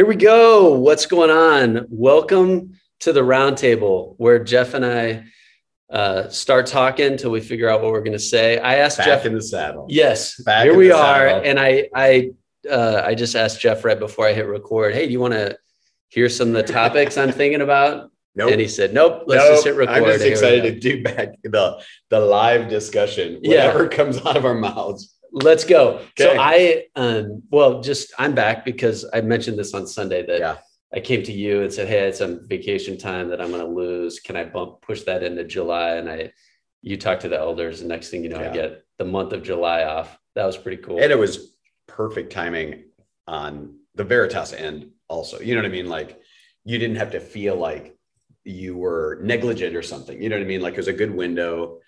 Here we go. What's going on? Welcome to the roundtable where Jeff and I uh, start talking until we figure out what we're going to say. I asked Back Jeff. in the saddle. yes, Back here we are. saddle. And I, I, uh, I just asked Jeff right before I hit record. Hey, do you want to hear some of the topics I'm thinking about? Nope. And he said, Nope. Let's Nope. just hit record. I'm just excited to do back the the live discussion. Yeah. Whatever comes out of our mouths. Let's go. So I, um, well, just I'm back because I mentioned this on Sunday that Yeah. I came to you and said, "Hey, it's some vacation time that I'm going to lose. Can I bump push that into July?" And I, you talked to the elders, and next thing you know, I get the month of July off. That was pretty cool. And it was perfect timing on the Veritas end also. You know what I mean? Like you didn't have to feel like you were negligent or something. You know what I mean? Like it was a good window.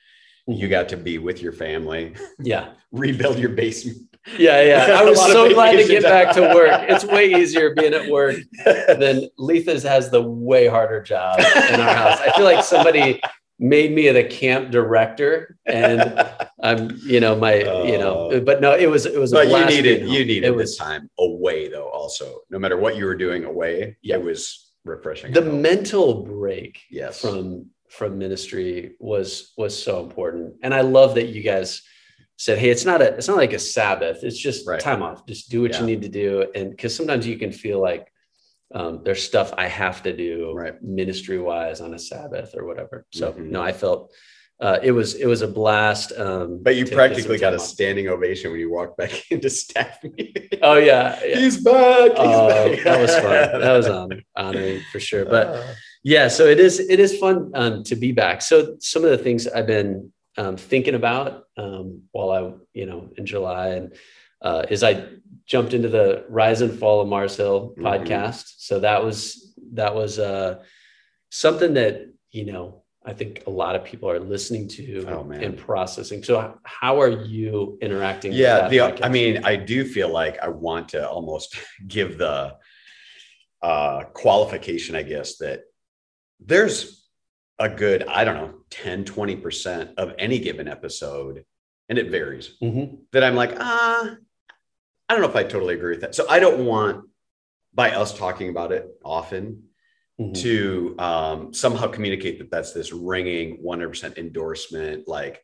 You got to be with your family, yeah, rebuild your basement. yeah, yeah. I was so glad to get back to work. It's way easier being at work than Letha's has the way harder job in our house. I feel like somebody made me the camp director, and I'm, you know, my, you know, Oh. but no, it was it was. A but you needed you needed it this was time away though also no matter what you were doing away Yeah. it was refreshing the mental break yes from from ministry was was so important and i love that you guys said hey it's not a it's not like a sabbath it's just Right. time off just do what Yeah. you need to do and because sometimes you can feel like um, there's stuff i have to do Right. ministry wise on a sabbath or whatever so Mhm. no i felt uh, it was it was a blast um, but you practically got a off. standing ovation when you walked back into staff meeting oh yeah, yeah. he's back he's Oh, back. that was fun that was um, honoring for sure but Uh, Yeah, so it is it is fun um, to be back. So some of the things I've been um, thinking about um, while I you know in July and uh, is I jumped into the Rise and Fall of Mars Hill Mhm. podcast. So that was that was uh, something that you know I think a lot of people are listening to Oh, and processing. So how are you interacting? yeah with the podcast? i mean i do feel like i want to almost give the uh qualification i guess that there's a good i don't know 10 20% of any given episode and it varies Mhm. that i'm like ah i don't know if i totally agree with that so i don't want by us talking about it often Mhm. to um, somehow communicate that that's this ringing 100% endorsement like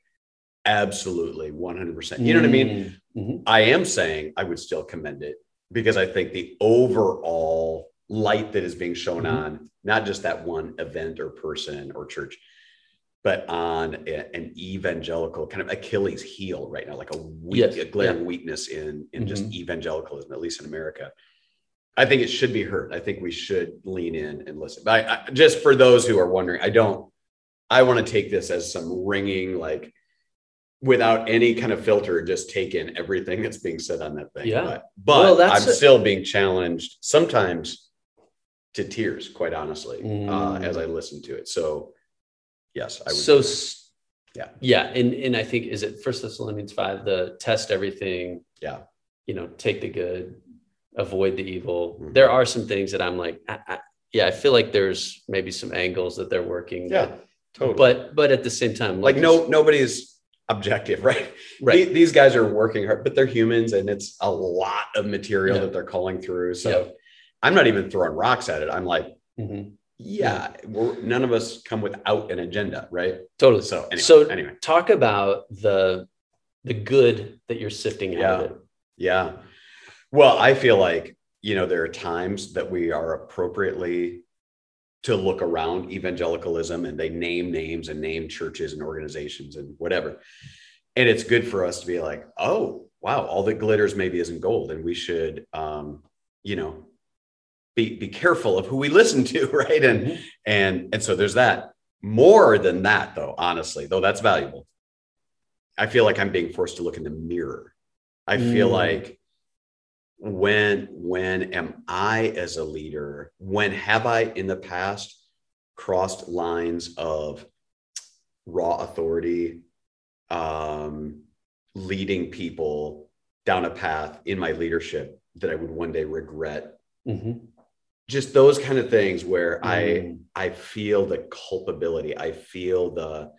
absolutely 100% you know what i mean Mhm. I am saying I would still commend it because I think the overall light that is being shown Mhm. on not just that one event or person or church, but on a- an evangelical kind of Achilles heel right now, like a weak, Yes, a glaring weakness in in just Mhm. evangelicalism, at least in America. I think it should be heard. I think we should lean in and listen. But I, I, just for those who are wondering, I don't. I want to take this as some ringing like without any kind of filter, just take in everything that's being said on that thing. Yeah. But, but Well, that's I'm a- still being challenged sometimes to tears, quite honestly, uh, Mm. as I listen to it. So, yes, I would. so Yeah. yeah and and i think is it first thessalonians 5 the test everything Yeah. you know take the good avoid the evil Mhm. there are some things that i'm like I, I, yeah i feel like there's maybe some angles that they're working yeah, that- totally. but but at the same time like, no, nobody's objective, right? right These guys are working hard, but they're humans and it's a lot of material Yeah. that they're calling through. So. I'm not even throwing rocks at it. I'm like, Mhm. yeah, we're, none of us come without an agenda, right? totally So, anyway, so anyway. talk about the the good that you're sifting out of it Yeah. Well, I feel like, you know, there are times that we are appropriately to look around evangelicalism and they name names and name churches and organizations and whatever. And it's good for us to be like, oh, wow, all that glitters maybe isn't gold. And we should, um, you know, be, be careful of who we listen to, right? And Mhm. and and so there's that. More than that, though, honestly, though that's valuable. I feel like I'm being forced to look in the mirror. I feel Mm. like when when am I as a leader? When have I in the past crossed lines of raw authority, um, leading people down a path in my leadership that I would one day regret? Mhm. Just those kind of things where I Mm. I feel the culpability. I feel the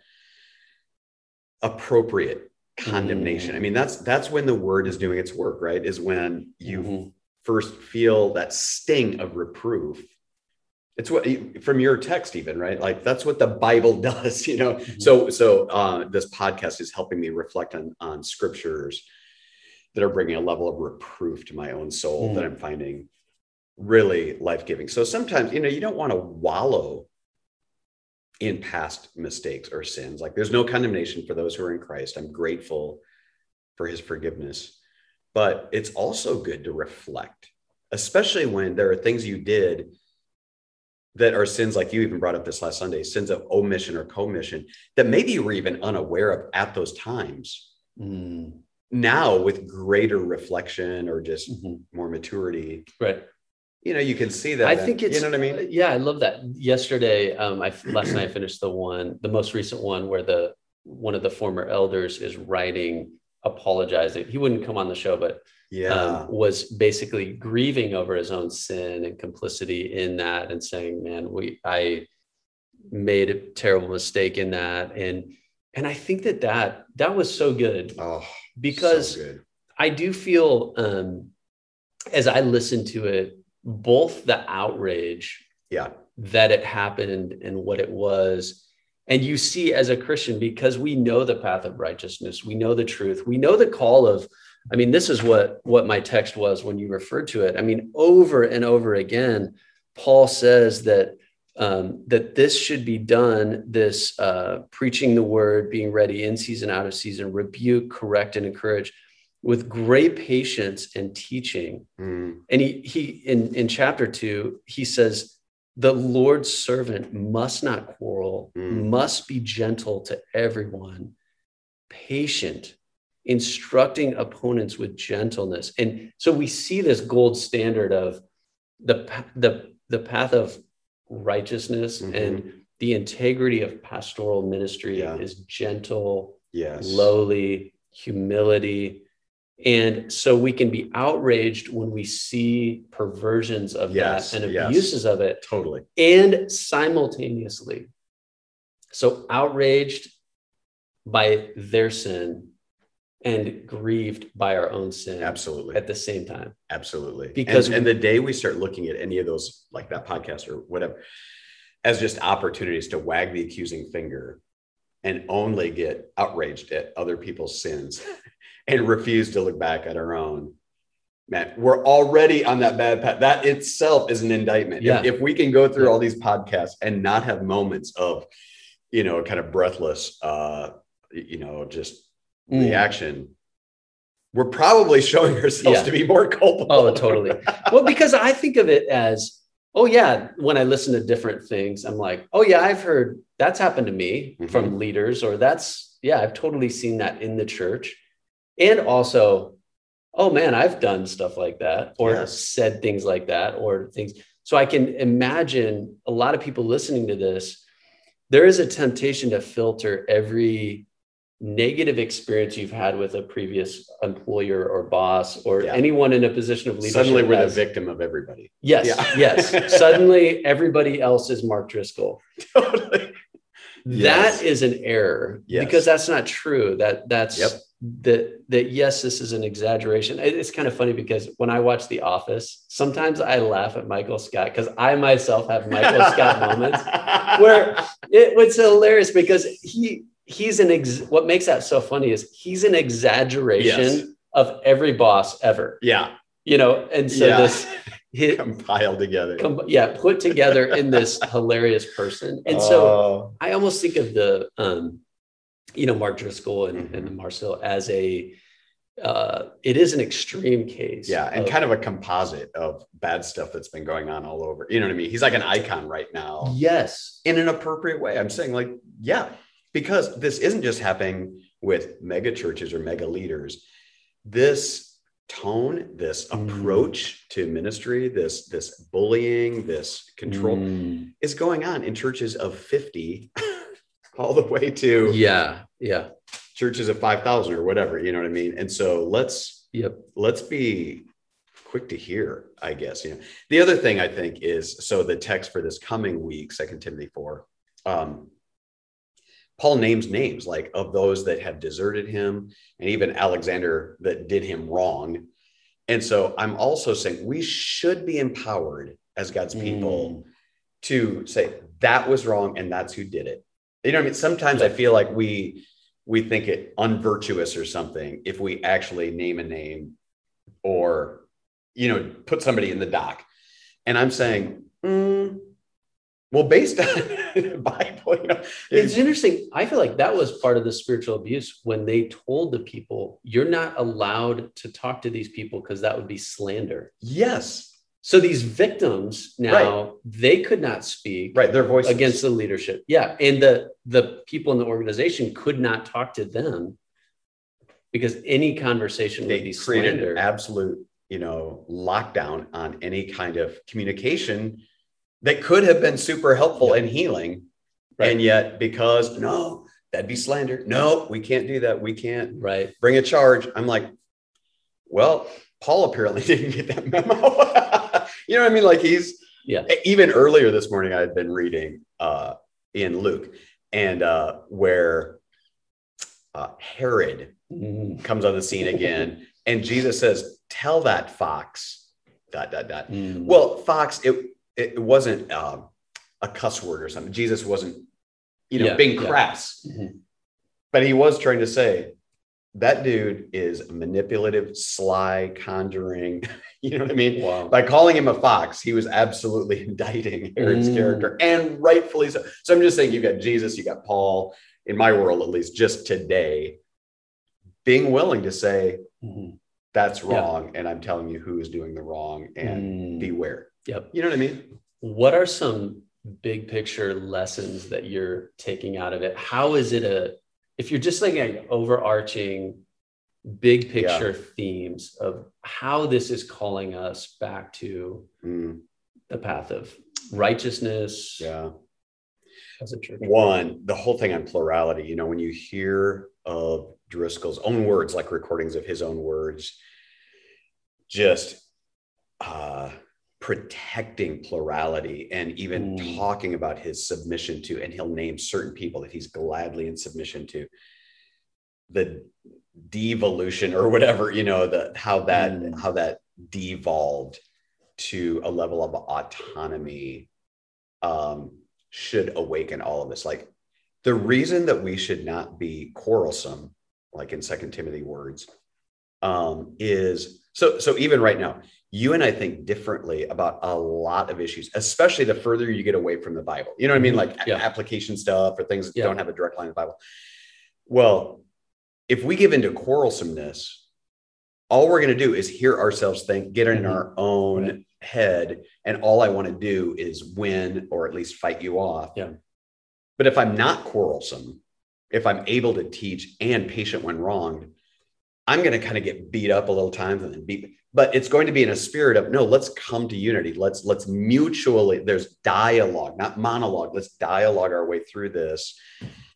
appropriate condemnation. Mm. I mean, that's that's when the word is doing its work, right? Is when you've Mhm. first feel that sting of reproof it's what from your text even right like that's what the bible does you know mm-hmm. so so uh, this podcast is helping me reflect on on scriptures that are bringing a level of reproof to my own soul mm. that i'm finding really life-giving so sometimes you know you don't want to wallow in past mistakes or sins like there's no condemnation for those who are in christ i'm grateful for his forgiveness but it's also good to reflect especially when there are things you did that are sins like you even brought up this last Sunday, sins of omission or commission that maybe you were even unaware of at those times. Mm. Now, with greater reflection or just mm-hmm. more maturity, right? You know, you can see that. I then. think it's. You know what I mean? Uh, yeah, I love that. Yesterday, um, I last night I finished the one, the most recent one, where the one of the former elders is writing, apologizing. He wouldn't come on the show, but yeah. Um, was basically grieving over his own sin and complicity in that and saying, man, we, I made a terrible mistake in that. And, and I think that that, that was so good oh, because so good. I do feel, um, as I listened to it, both the outrage yeah. that it happened and what it was, and you see as a Christian, because we know the path of righteousness, we know the truth, we know the call of I mean, this is what what my text was when you referred to it. I mean, over and over again, Paul says that um, that this should be done. This uh, preaching the word, being ready in season, out of season, rebuke, correct, and encourage with great patience and teaching. Mm. And he he in in chapter two he says the Lord's servant must not quarrel, mm. must be gentle to everyone, patient instructing opponents with gentleness. And so we see this gold standard of the, the, the path of righteousness mm-hmm. and the integrity of pastoral ministry yeah. is gentle, yes. lowly, humility. And so we can be outraged when we see perversions of yes, that and abuses yes, of it. Totally. And simultaneously. So outraged by their sin and grieved by our own sin absolutely at the same time absolutely because and, and, the day we start looking at any of those like that podcast or whatever as just opportunities to wag the accusing finger and only get outraged at other people's sins and refuse to look back at our own man we're already on that bad path that itself is an indictment yeah. if, if we can go through all these podcasts and not have moments of you know kind of breathless uh you know just mm. reaction, we're probably showing ourselves yeah. to be more culpable. Oh, totally. well, because I think of it as, oh yeah, when I listen to different things, I'm like, oh yeah, I've heard that's happened to me mm-hmm. from leaders, or that's yeah, I've totally seen that in the church. And also, oh man, I've done stuff like that, or yes. said things like that, or things. So I can imagine a lot of people listening to this. There is a temptation to filter every negative experience you've had with a previous employer or boss or yeah. anyone in a position of leadership. Suddenly we're the victim of everybody. Yes. Yeah. yes. Suddenly everybody else is Mark Driscoll. totally. Yes. That is an error yes. because that's not true. That that's yep. That that yes, this is an exaggeration. It's kind of funny because when I watch The Office, sometimes I laugh at Michael Scott because I myself have Michael Scott moments where it, it's hilarious because he he's an ex- what makes that so funny is he's an exaggeration yes. of every boss ever. Yeah. You know, and so yeah. this hit, compiled together. Com- yeah, put together in this hilarious person. And so oh. I almost think of the um, you know, Mark Driscoll and, mm-hmm. and Mars Hill as a uh, it is an extreme case. Yeah, and of, kind of a composite of bad stuff that's been going on all over. You know what I mean? He's like an icon right now. Yes. In an appropriate way. I'm saying, like, yeah, because this isn't just happening with mega churches or mega leaders. This tone, this mm. approach to ministry, this this bullying, this control mm. is going on in churches of 50 all the way to yeah, yeah. Churches of 5,000 or whatever, you know what I mean? And so let's yep. let's be quick to hear, I guess. You know, the other thing I think is so the text for this coming week, Second Timothy 4, um, Paul names names like of those that have deserted him and even Alexander that did him wrong. And so I'm also saying we should be empowered as God's people Mm. to say that was wrong and that's who did it. You know what I mean? Sometimes I feel like we we think it unvirtuous or something if we actually name a name or you know put somebody in the dock. And I'm saying, mm, well, based on the Bible, you know, It's interesting. I feel like that was part of the spiritual abuse when they told the people, you're not allowed to talk to these people because that would be slander. yes, So these victims now, they could not speak right. Their voice against the leadership. Yeah. And the the people in the organization could not talk to them because any conversation would be created slander. an absolute you know lockdown on any kind of communication that could have been super helpful Yeah. and healing Right. and yet because no that'd be slander no we can't do that we can't right. bring a charge i'm like well paul apparently didn't get that memo you know what i mean like he's Yeah. even earlier this morning i had been reading uh in luke and uh where uh, herod Mm, comes on the scene again and jesus says tell that fox dot dot dot mm. well fox it it wasn't um, a cuss word or something jesus wasn't you know Yeah, being yeah. crass Mhm. but he was trying to say that dude is manipulative sly conjuring you know what i mean wow. by calling him a fox he was absolutely indicting herod's Mm. character and rightfully so so i'm just saying you've got jesus you got paul in my world at least just today being willing to say Mhm. that's Yeah. wrong and i'm telling you who is doing the wrong and Mm. beware Yep. you know what i mean What are some big picture lessons that you're taking out of it? How is it a, if you're just like an overarching big picture themes of how this is calling us back to Mm, the path of righteousness. Yeah. As a church? one the whole thing on plurality you know when you hear of driscoll's own words like recordings of his own words just uh protecting plurality and even Mm. talking about his submission to and he'll name certain people that he's gladly in submission to the devolution or whatever you know the how that Mm. how that devolved to a level of autonomy um should awaken all of us like the reason that we should not be quarrelsome like in second timothy words um is so so even right now you and i think differently about a lot of issues especially the further you get away from the bible you know what i mean like Yeah. application stuff or things that Yeah. don't have a direct line to the bible well if we give into quarrelsomeness all we're going to do is hear ourselves think get in Mhm. our own Right. head and all i want to do is win or at least fight you off Yeah. but if i'm not quarrelsome if i'm able to teach and patient when wronged i'm going to kind of get beat up a little times and then beat but it's going to be in a spirit of no let's come to unity. Let's let's mutually there's dialogue not monologue. Let's dialogue our way through this.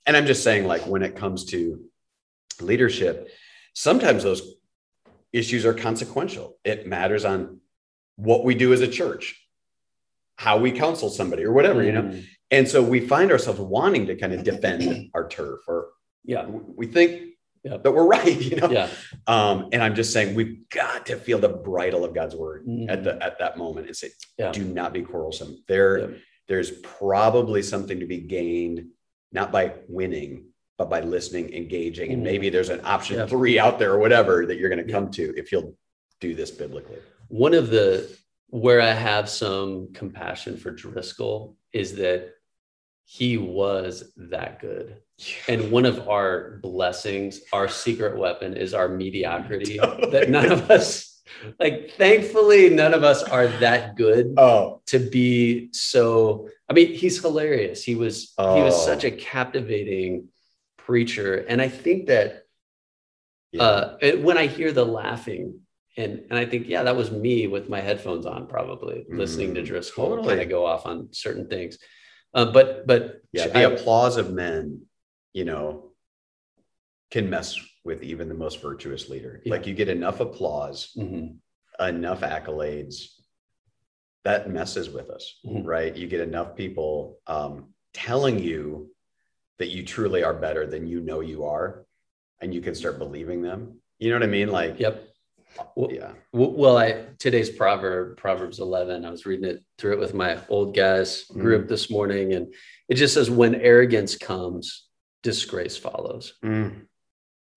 And i'm just saying like when it comes to leadership sometimes those issues are consequential. It matters on what we do as a church how we counsel somebody or whatever you know? Mm. and so we find ourselves wanting to kind of defend our turf or Yeah. we think Yep. that we're right you know Yeah. um, and I'm just saying we've got to feel the bridle of God's word Mhm. at the at that moment and say, Yeah. do not be quarrelsome. There, Yep. there's probably something to be gained, not by winning, but by listening, engaging, and Mhm. maybe there's an option Yeah. three out there or whatever that you're going to Yeah. come to if you'll do this biblically. one of the where I have some compassion for Driscoll is that he was that good. And one of our blessings, our secret weapon is our mediocrity Totally. that none of us like thankfully none of us are that good Oh, to be so I mean he's hilarious. He was he was Oh. such a captivating preacher and I think that yeah. uh, it- when I hear the laughing, and and I think, yeah, that was me with my headphones on, probably listening to Driscoll totally. kind of go off on certain things. Uh, but but yeah. I- The applause of men, you know, can mess with even the most virtuous leader. Yeah. Like you get enough applause Mhm, enough accolades that messes with us Mhm. right you get enough people um, telling you that you truly are better than you know you are and you can start believing them you know what i mean like yep, Well, yeah. well, I today's proverb, Proverbs 11. I was reading it through it with my old guys group this morning, and it just says, "When arrogance comes, disgrace follows, Mm.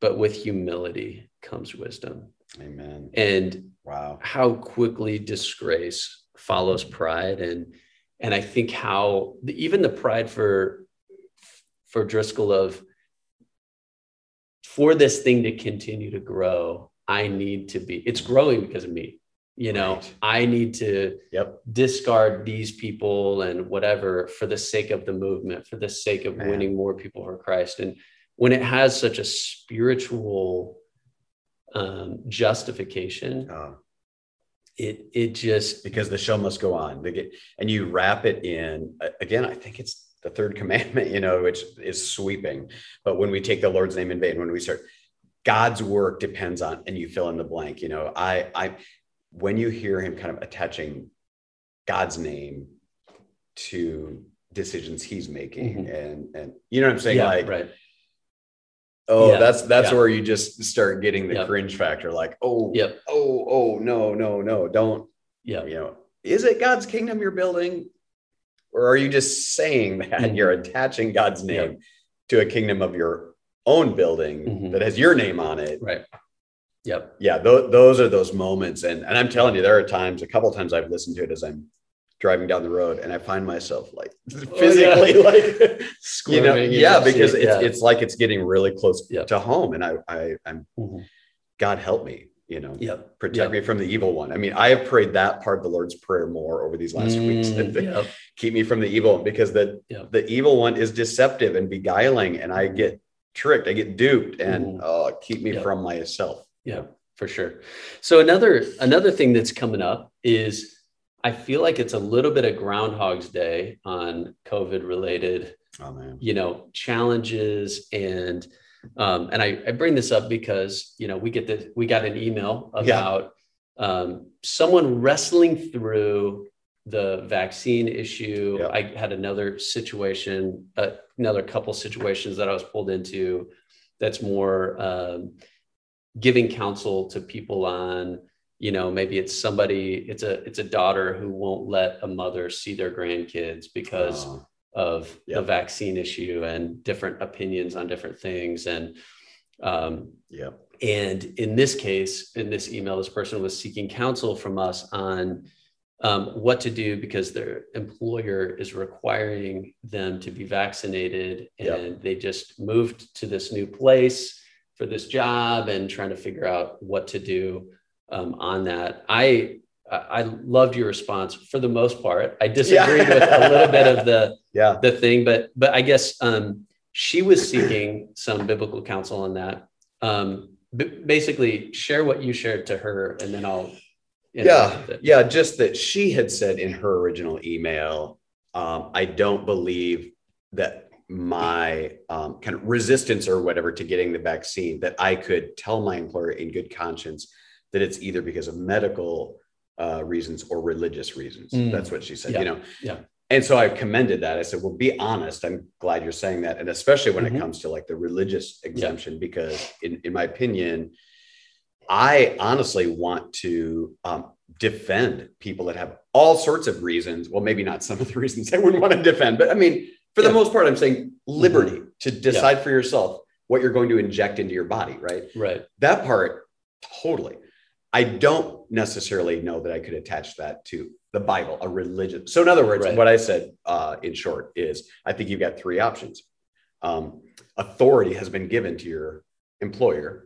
but with humility comes wisdom." Amen. And Wow. how quickly disgrace follows pride, and and I think how the, even the pride for for Driscoll of for this thing to continue to grow, I need to be. It's growing because of me. You know, Right. I need to Yep. discard these people and whatever for the sake of the movement, for the sake of Man. winning more people for Christ. And when it has such a spiritual um, justification, Uh, it it just because the show must go on. And you wrap it in again. I think it's the third commandment, you know, which is sweeping. But when we take the Lord's name in vain, when we start, God's work depends on, and you fill in the blank. You know, I, I, when you hear him kind of attaching God's name to decisions he's making, Mhm. and and you know what I'm saying, yeah, like, right. oh, Yeah, that's that's yeah. where you just start getting the Yep. cringe factor, like, oh, Yep. oh, oh, no, no, no, don't Yeah. you know, is it God's kingdom you're building? Or are you just saying that Mhm. you're attaching God's name to a kingdom of your own building Mhm. that has your name on it? Right. Yep. Yeah, th- those are those moments. And, and I'm telling you, there are times, a couple times I've listened to it as I'm driving down the road and I find myself like physically like, you know, yeah, because seat. it's, Yeah. it's like it's getting really close Yeah. to home. And I, I, I'm, Mhm. God help me, you know, Yep. protect Yep. me from the evil one. I mean, I have prayed that part of the Lord's prayer more over these last weeks. Mm, yep. Keep me from the evil one because the Yeah. the evil one is deceptive and beguiling, and I Mhm. get tricked, I get duped, and Mhm. uh, keep me Yeah. from myself. Yeah, for sure. So another another thing that's coming up is I feel like it's a little bit of Groundhog's Day on COVID related, Oh you know, challenges and um, and I, I bring this up because you know we get the we got an email Yeah. about um, someone wrestling through the vaccine issue. Yeah. I had another situation, uh, another couple situations that I was pulled into. That's more um, giving counsel to people on you know maybe it's somebody it's a it's a daughter who won't let a mother see their grandkids because Uh, of Yeah. the vaccine issue and different opinions on different things. And um, yeah, and in this case in this email this person was seeking counsel from us on um, what to do because their employer is requiring them to be vaccinated. And they just moved to this new place for this job and trying to figure out what to do um, on that i I loved your response for the most part. I disagreed with a little bit of the yeah, the thing, but but I guess um, she was seeking some biblical counsel on that. Um, basically, share what you shared to her, and then I'll. yeah, yeah. Just that she had said in her original email, um, I don't believe that my um, kind of resistance or whatever to getting the vaccine that I could tell my employer in good conscience that it's either because of medical uh, reasons or religious reasons. Mm. That's what she said. Yeah. You know. Yeah. And so I commended that. I said, "Well, be honest. I'm glad you're saying that, and especially when Mhm. it comes to like the religious exemption, because in, in my opinion, I honestly want to um, defend people that have all sorts of reasons. Well, maybe not some of the reasons I wouldn't want to defend, but I mean, for the Yeah. most part, I'm saying liberty to decide for yourself what you're going to inject into your body, right? Right. That part, totally. I don't necessarily know that I could attach that to the Bible, a religion. So, in other words, Right. what I said uh, in short is I think you've got three options. Um, authority has been given to your employer.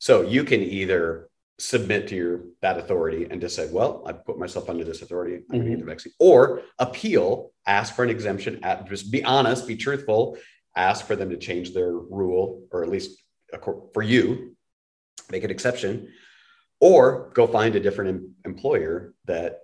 So, you can either submit to your that authority and just say, well, I put myself under this authority, I'm going to get mm-hmm. the vaccine, or appeal, ask for an exemption, at, just be honest, be truthful, ask for them to change their rule, or at least for you, make an exception, or go find a different em- employer that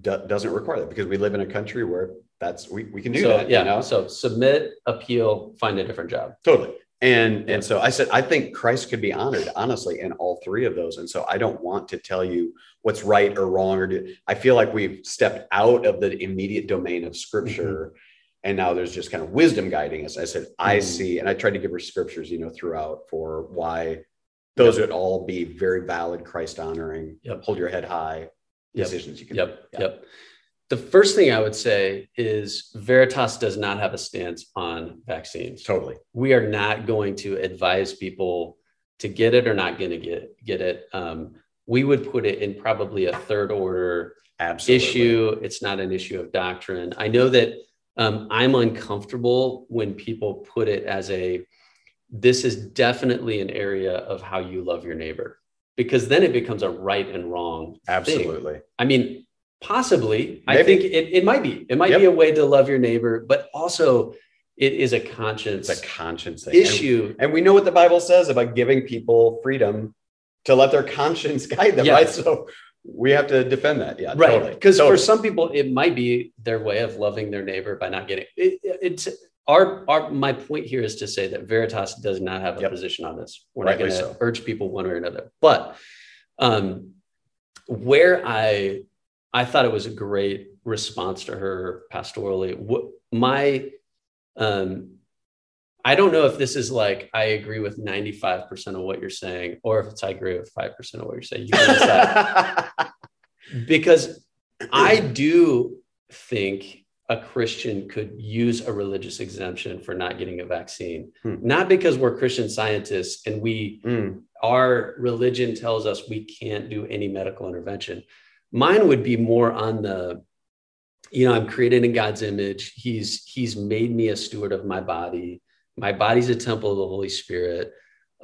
do- doesn't require that because we live in a country where that's we, we can do so that. yeah. You know? So submit, appeal, find a different job. Totally. And and so I said, I think Christ could be honored, honestly, in all three of those. And so I don't want to tell you what's right or wrong, or do, I feel like we've stepped out of the immediate domain of Scripture, and now there's just kind of wisdom guiding us. I said, I Mhm. see, and I tried to give her scriptures, you know, throughout for why those would all be very valid Christ honoring, Yep. hold your head high Yep. decisions you can Yep. make. Yeah. Yep. The first thing I would say is Veritas does not have a stance on vaccines. Totally. We are not going to advise people to get it or not going to get get it. Um, we would put it in probably a third order Absolutely. issue. It's not an issue of doctrine. I know that um, I'm uncomfortable when people put it as a this is definitely an area of how you love your neighbor because then it becomes a right and wrong thing. Absolutely. I mean, possibly. I think it, it might be. It might Yep. be a way to love your neighbor, but also it is a conscience It's a conscience thing. Issue. And, we know what the Bible says about giving people freedom to let their conscience guide them, Yeah. right? So we have to defend that. Yeah. right Totally. because Totally. for some people it might be their way of loving their neighbor by not getting it, it's our, our my point here is to say that veritas does not have a Yep. position on this we're Rightly not going to so. urge people one way or another but um where i i thought it was a great response to her pastorally what my um I don't know if this is like I agree with 95% of what you're saying, or if it's I agree with 5% of what you're saying. You because I do think a Christian could use a religious exemption for not getting a vaccine, Hmm. not because we're Christian scientists and we Mm, our religion tells us we can't do any medical intervention. Mine would be more on the, you know, I'm created in God's image. He's He's made me a steward of my body. My body's a temple of the Holy Spirit.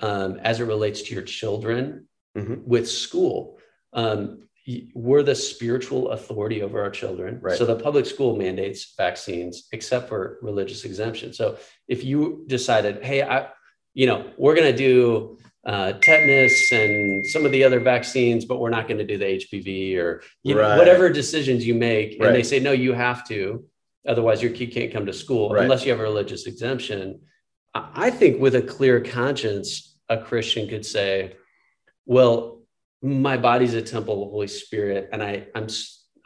Um, as it relates to your children Mhm. with school, um, we're the spiritual authority over our children. Right. So the public school mandates vaccines, except for religious exemption. So if you decided, hey, I, you know, we're going to do uh, tetanus and some of the other vaccines, but we're not going to do the HPV or you know, whatever decisions you make, and they say no, you have to, otherwise your kid can't come to school Right. unless you have a religious exemption. I think with a clear conscience, a Christian could say, well, my body's a temple of the Holy Spirit, and I, I'm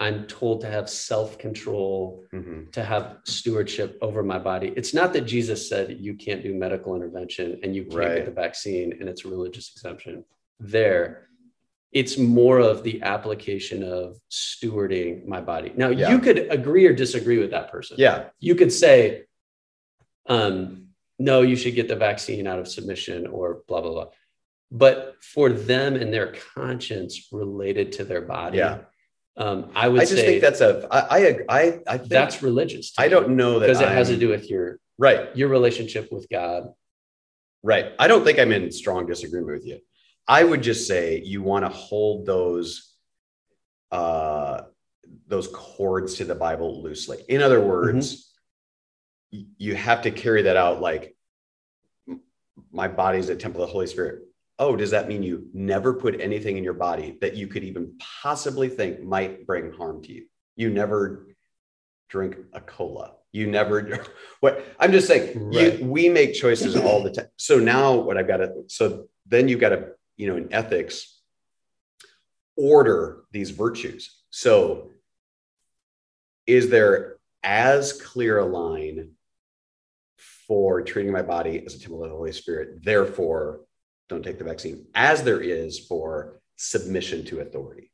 I'm told to have self-control, mhm. to have stewardship over my body. It's not that Jesus said you can't do medical intervention and you can't Right. get the vaccine and it's a religious exemption. There, it's more of the application of stewarding my body. Now, Yeah. you could agree or disagree with that person Yeah. you could say, um, no, you should get the vaccine out of submission or blah, blah, blah. But for them and their conscience related to their body, Yeah. Um, I would I just say think that's a, I, I, I, I think that's religious. I don't know that because it has to do with your Right. your relationship with God. Right. I don't think I'm in strong disagreement with you. I would just say you want to hold those uh those cords to the Bible loosely. In other words, y- you have to carry that out like "M- my body's a temple of the Holy Spirit. Oh, does that mean you never put anything in your body that you could even possibly think might bring harm to you? You never drink a cola. You never what I'm just saying Right. you, we make choices all the time. So now what I've got to so then you've got to, you know, in ethics, order these virtues. So is there as clear a line for treating my body as a temple of the Holy Spirit? Therefore, don't take the vaccine, as there is for submission to authority.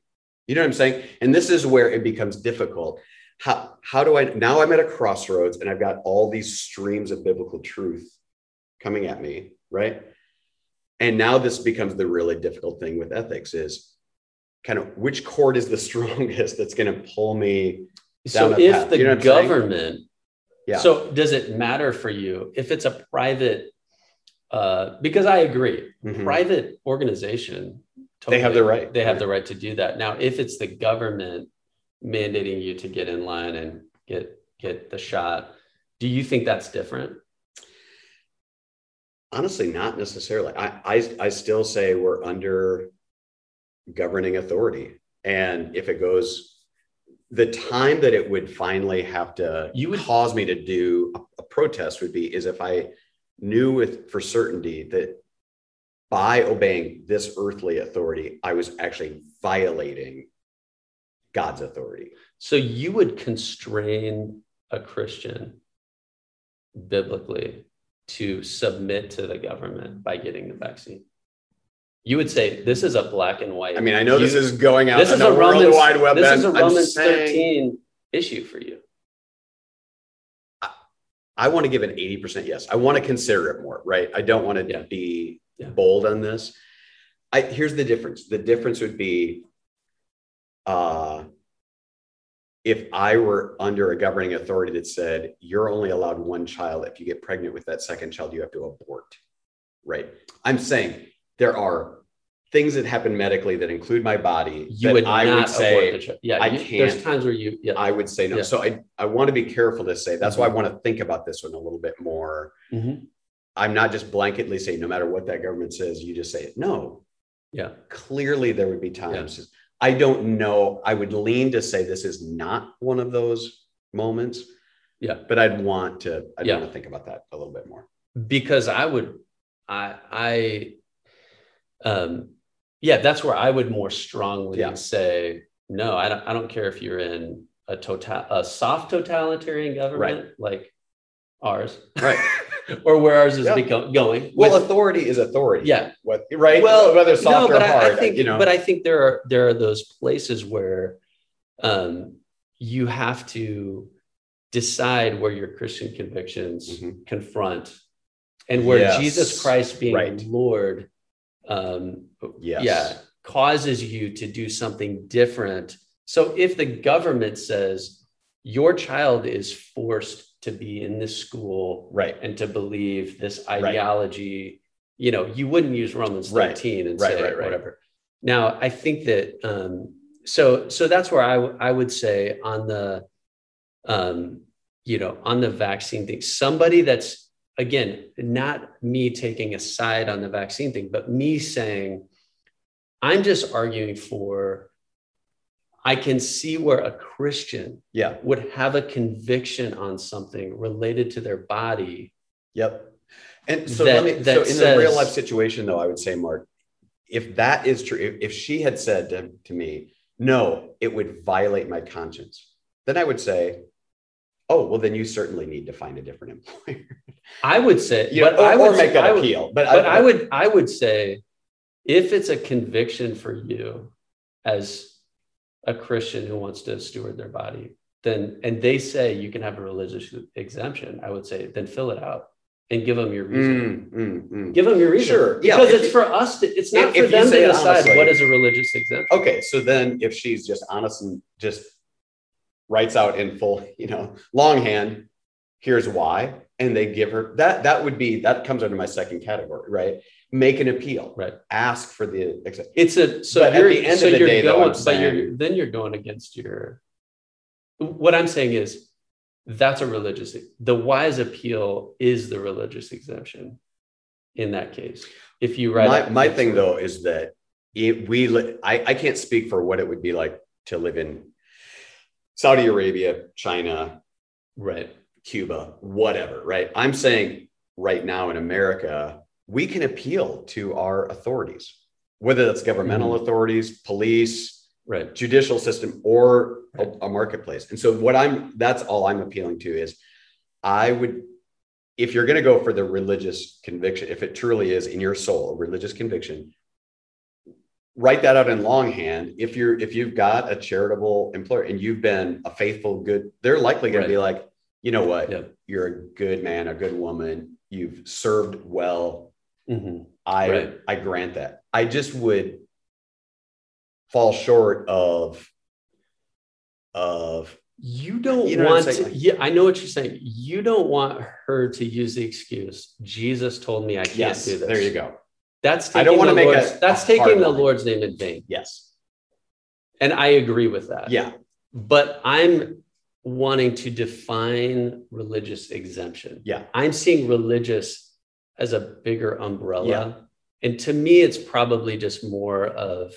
You know what I'm saying? And this is where it becomes difficult. How, how do I now I'm at a crossroads and I've got all these streams of biblical truth coming at me, right? And now this becomes the really difficult thing with ethics is kind of which cord is the strongest that's going to pull me So down if path. the You know what I'm saying? government, Yeah. so does it matter for you if it's a private? Uh, because I agree, Mhm. private organization. They have the right. They have the right to do that. Now, if it's the government mandating you to get in line and get get the shot, do you think that's different? honestly not necessarily I, I i still say we're under governing authority and if it goes the time that it would finally have to You would- cause me to do a, a protest would be is if i knew with for certainty that by obeying this earthly authority i was actually violating god's authority So you would constrain a Christian biblically to submit to the government by getting the vaccine. you would say this is a black and white. I mean, I know this is going out this is a Romans Wide Web. this is a Romans saying- 13 issue for you. I want to give an 80% yes. I want to consider it more, right? I don't want to Yeah. be Yeah. bold on this. I here's the difference. The difference would be uh if I were under a governing authority that said you're only allowed one child, if you get pregnant with that second child, you have to abort. Right. I'm saying there are things that happen medically that include my body You would I not would say. Yeah, I you- can't- There's times where you, yeah. I would say no. Yeah. So I, I want to be careful to say that's why I want to think about this one a little bit more. Mhm. I'm not just blanketly saying no matter what that government says, you just say it. No, Yeah. clearly there would be times. I don't know. I would lean to say this is not one of those moments. Yeah. But I'd want to, I'd Yeah. want to think about that a little bit more. because I would, I, I, um, yeah, that's where I would more strongly Yeah. say, no, I don't, I don't care if you're in a total, a soft totalitarian government like ours, Right. or where ours is Yeah. become, going. Well, with- authority is authority. yeah, What, right. Well, whether soft no, or but hard, I, I think, you know. but I think there are there are those places where um, you have to decide where your Christian convictions Mhm. confront, and where Yes. Jesus Christ being Right. Lord, um, yes. yeah, causes you to do something different. So if the government says your child is forced to be in this school Right. and to believe this Right. ideology, you know, you wouldn't use Romans Right. 13 and Right, say right, right. whatever. Now, I think that um, so so that's where I w- I would say on the um, you know on the vaccine thing, somebody that's again not me taking a side on the vaccine thing, but me saying I'm just arguing for. I can see where a Christian Yeah. would have a conviction on something related to their body. Yep. And so That- let me, so in says- the real life situation though, I would say, Mark, if that is true, if, if she had said to, to me, no, it would violate my conscience, then I would say, oh, well, then you certainly need to find a different employer. I would say, You know, but or, I or would make that I would- appeal. But, but I would I would say if it's a conviction for you as a Christian who wants to steward their body, then and they say you can have a religious exemption, I would say then fill it out and give them your reason. Mm, mm, mm. Give them your reason. Sure. Yeah, Because if it's for us to, it's not if- for them to decide honestly- what is a religious exemption. Okay, so then if she's just honest and just writes out in full, you know, longhand, here's why, and they give her that, that would be that comes under my second category, right? Make an appeal, Right. Ask for the It's a so at the end so of the day, though, going, I'm but you're then you're going against your. What I'm saying is, that's a religious. The wise appeal is the religious exemption. In that case, if you write my, my thing though is that if we I, I can't speak for what it would be like to live in Saudi Arabia, China, right? Cuba, whatever, right? I'm saying right now in America, we can appeal to our authorities, whether that's governmental mm-hmm. authorities, police, Right. judicial system, or a, a marketplace. And so what I'm that's all I'm appealing to is I would if you're going to go for the religious conviction, if it truly is in your soul a religious conviction, write that out in longhand. If you're if you've got a charitable employer and you've been a faithful, good, they're likely going Right. to be like, you know what, Yeah. you're a good man, a good woman, you've served well. Mhm. I Right. I grant that. I just would fall short of of You don't You know want to. Like- yeah, I know what you're saying. You don't want her to use the excuse. Jesus told me I can't yes, do this. there you go. That's taking I don't wanna make Lord's, a- that's a taking the. Lord's name in vain, Yes. and I agree with that. Yeah. but I'm wanting to define religious exemption. Yeah. I'm seeing religious as a bigger umbrella. Yeah. And to me, it's probably just more of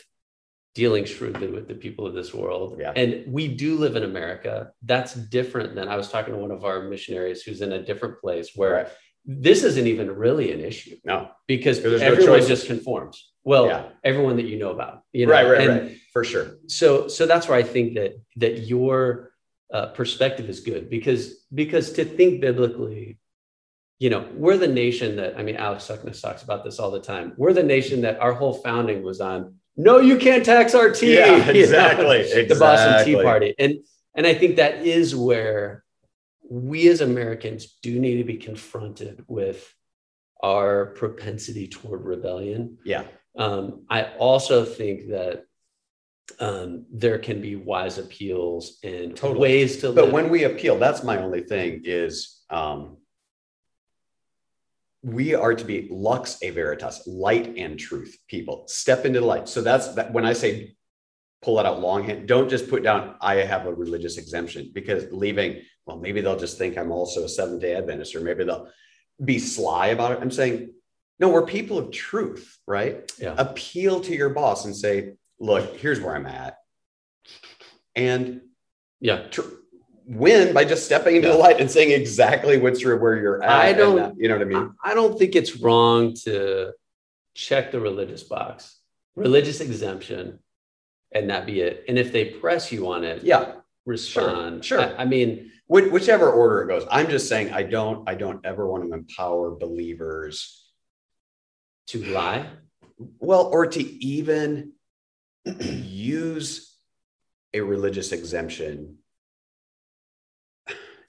dealing shrewdly with the people of this world. Yeah. And we do live in America. That's different than I was talking to one of our missionaries who's in a different place where Right. This isn't even really an issue No. because There's no everyone choice. just conforms. Well, Yeah. everyone that you know about, you know, right, right, and- right. For sure. so so that's where i think that that your uh, perspective is good because because to think biblically you know, we're the nation that, I mean, Alex Suckness talks about this all the time. We're the nation that our whole founding was on, no, you can't tax our tea. Yeah, exactly. exactly. The Boston Tea Party. And, and I think that is where we as Americans do need to be confronted with our propensity toward rebellion. Yeah. Um, I also think that um, there can be wise appeals and totally. ways to. But live. when we appeal, that's my only thing is um, we are to be lux a veritas, light and truth people. Step into the light. So that's that, when I say pull it out longhand, don't just put down, I have a religious exemption because leaving, well, maybe they'll just think I'm also a Seventh day Adventist, or maybe they'll be sly about it. I'm saying, no, we're people of truth, right? Yeah. Appeal to your boss and say, look, here's where I'm at. And yeah, tr- win by just stepping into yeah. the light and saying exactly what's your, where you're at. I don't, you know what I mean? I don't think it's wrong to check the religious box, religious exemption, and that be it. And if they press you on it, yeah, respond. Sure. sure. I, I mean, Which, whichever order it goes. I'm just saying I don't, I don't ever want to empower believers to lie. Well, or to even use a religious exemption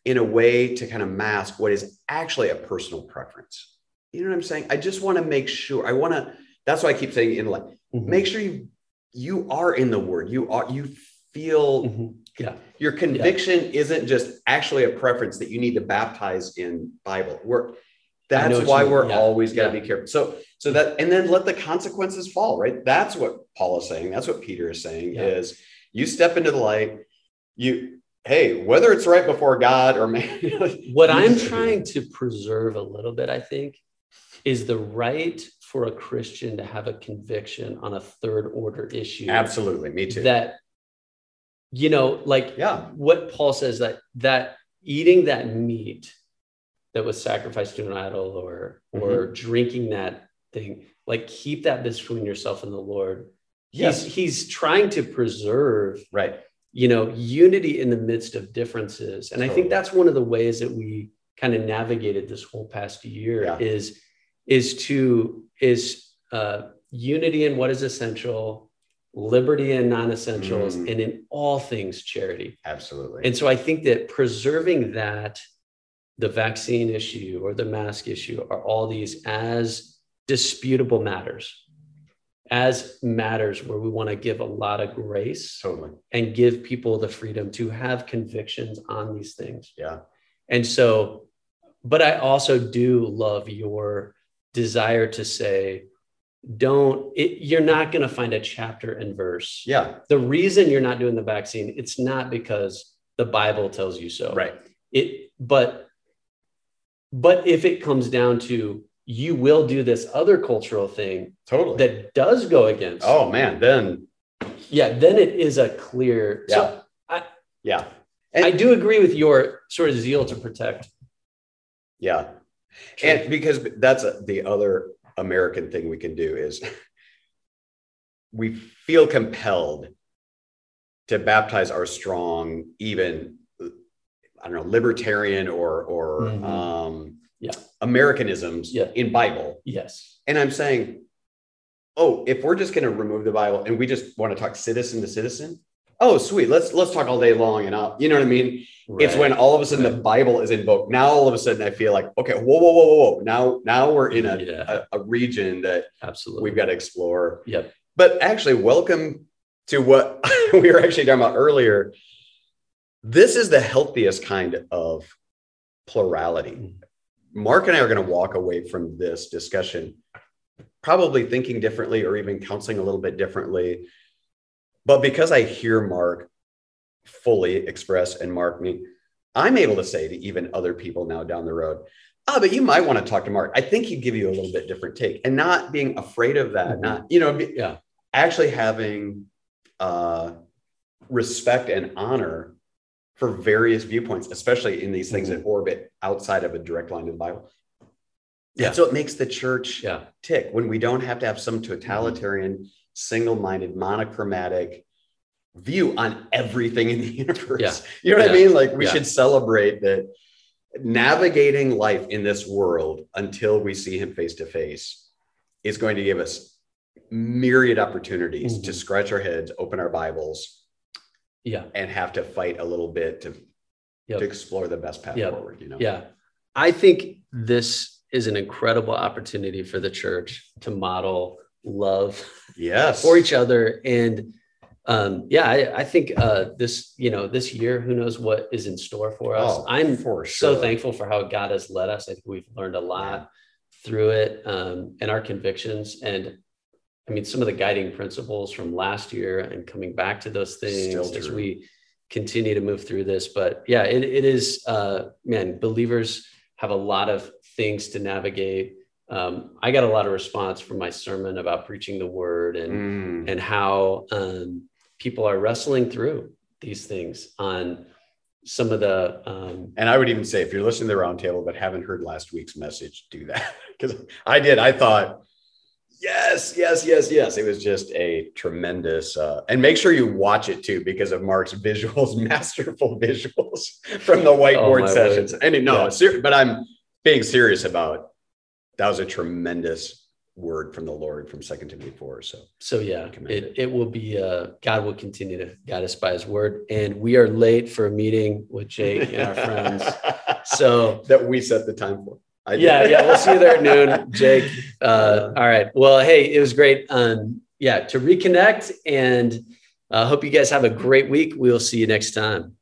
in a way to kind of mask what is actually a personal preference. You know what I'm saying? I just want to make sure. I want to. That's why I keep saying in like, mm-hmm. make sure you you are in the Word. You are you feel. Mm-hmm. Yeah. Your conviction yeah. isn't just actually a preference that you need to baptize in Bible. We're that's why we're yeah. always got to be careful. So so that and then let the consequences fall. Right. That's what Paul is saying. That's what Peter is saying. Is you step into the light. You hey, whether it's right before God or man. what I'm trying to preserve a little bit, I think, is the right for a Christian to have a conviction on a third order issue. Absolutely, me too. That, you know, like yeah, what Paul says that that eating that meat that was sacrificed to an idol or mm-hmm. or drinking that thing, like keep that between yourself and the Lord. Yes. He's, he's trying to preserve right you know unity in the midst of differences and totally. i think that's one of the ways that we kind of navigated this whole past year yeah. is is to is uh, unity in what is essential liberty in non-essentials mm. and in all things charity. Absolutely. And so i think that preserving that the vaccine issue or the mask issue are all these as disputable matters as matters where we want to give a lot of grace totally. and give people the freedom to have convictions on these things. Yeah. And so but i also do love your desire to say don't it, you're not going to find a chapter and verse. Yeah. The reason you're not doing the vaccine it's not because the bible tells you so. Right. It but but if it comes down to you will do this other cultural thing totally. that does go against oh man then yeah then it is a clear yeah. So I, yeah. And, i do agree with your sort of zeal to protect yeah and because that's a, the other american thing we can do is we feel compelled to baptize our strong even i don't know libertarian or or mm-hmm. um yeah. Americanisms yeah. in Bible. Yes. And I'm saying, oh, if we're just going to remove the Bible and we just want to talk citizen to citizen, oh, sweet, let's let's talk all day long and I'll, you know what I mean? Right. It's when all of a sudden the Bible is invoked. Now all of a sudden I feel like, okay, whoa, whoa, whoa, whoa, whoa. Now now we're in a, yeah. a, a, region that absolutely we've got to explore. Yep. But actually, welcome to what we were actually talking about earlier. This is the healthiest kind of plurality. Mm. Mark and I are going to walk away from this discussion probably thinking differently or even counseling a little bit differently. But because I hear Mark fully express and Mark me, I'm able to say to even other people now down the road, oh, but you might want to talk to Mark. I think he'd give you a little bit different take and not being afraid of that, mm-hmm. not, you know, yeah, actually having uh, respect and honor for various viewpoints, especially in these things mm-hmm. that orbit outside of a direct line to the Bible. Yeah. So it makes the church yeah. tick when we don't have to have some totalitarian, mm-hmm. Single minded, monochromatic view on everything in the universe. Yeah. You know what yeah. I mean? Like we should celebrate that navigating life in this world until we see him face to face is going to give us myriad opportunities mm-hmm. to scratch our heads, open our Bibles, yeah, and have to fight a little bit to yep. to explore the best path yep. forward. You know, yeah. I think this is an incredible opportunity for the church to model love, yes, for each other and um, yeah, I, I think uh, this, you know, this year, who knows what is in store for us. Oh, I'm for sure. so thankful for how God has led us. I think we've learned a lot yeah. through it um, and our convictions. And I mean, some of the guiding principles from last year and coming back to those things as we continue to move through this. But yeah, it, it is, uh, man, believers have a lot of things to navigate. Um, I got a lot of response from my sermon about preaching the word and mm. and how um, people are wrestling through these things on some of the um, and i would even say if you're listening to the roundtable but haven't heard last week's message do that because i did i thought yes yes yes yes it was just a tremendous uh, and make sure you watch it too because of mark's visuals masterful visuals from the whiteboard oh, sessions word. and no yeah. ser- but i'm being serious about that was a tremendous word from the Lord from Second Timothy four. So, so yeah, it, it, it will be. Uh, God will continue to guide us by His word, and we are late for a meeting with Jake and our friends. So that we set the time for. yeah, yeah, we'll see you there at noon, Jake. Uh, all right. Well, hey, it was great. Um, yeah, to reconnect, and uh, hope you guys have a great week. We'll see you next time.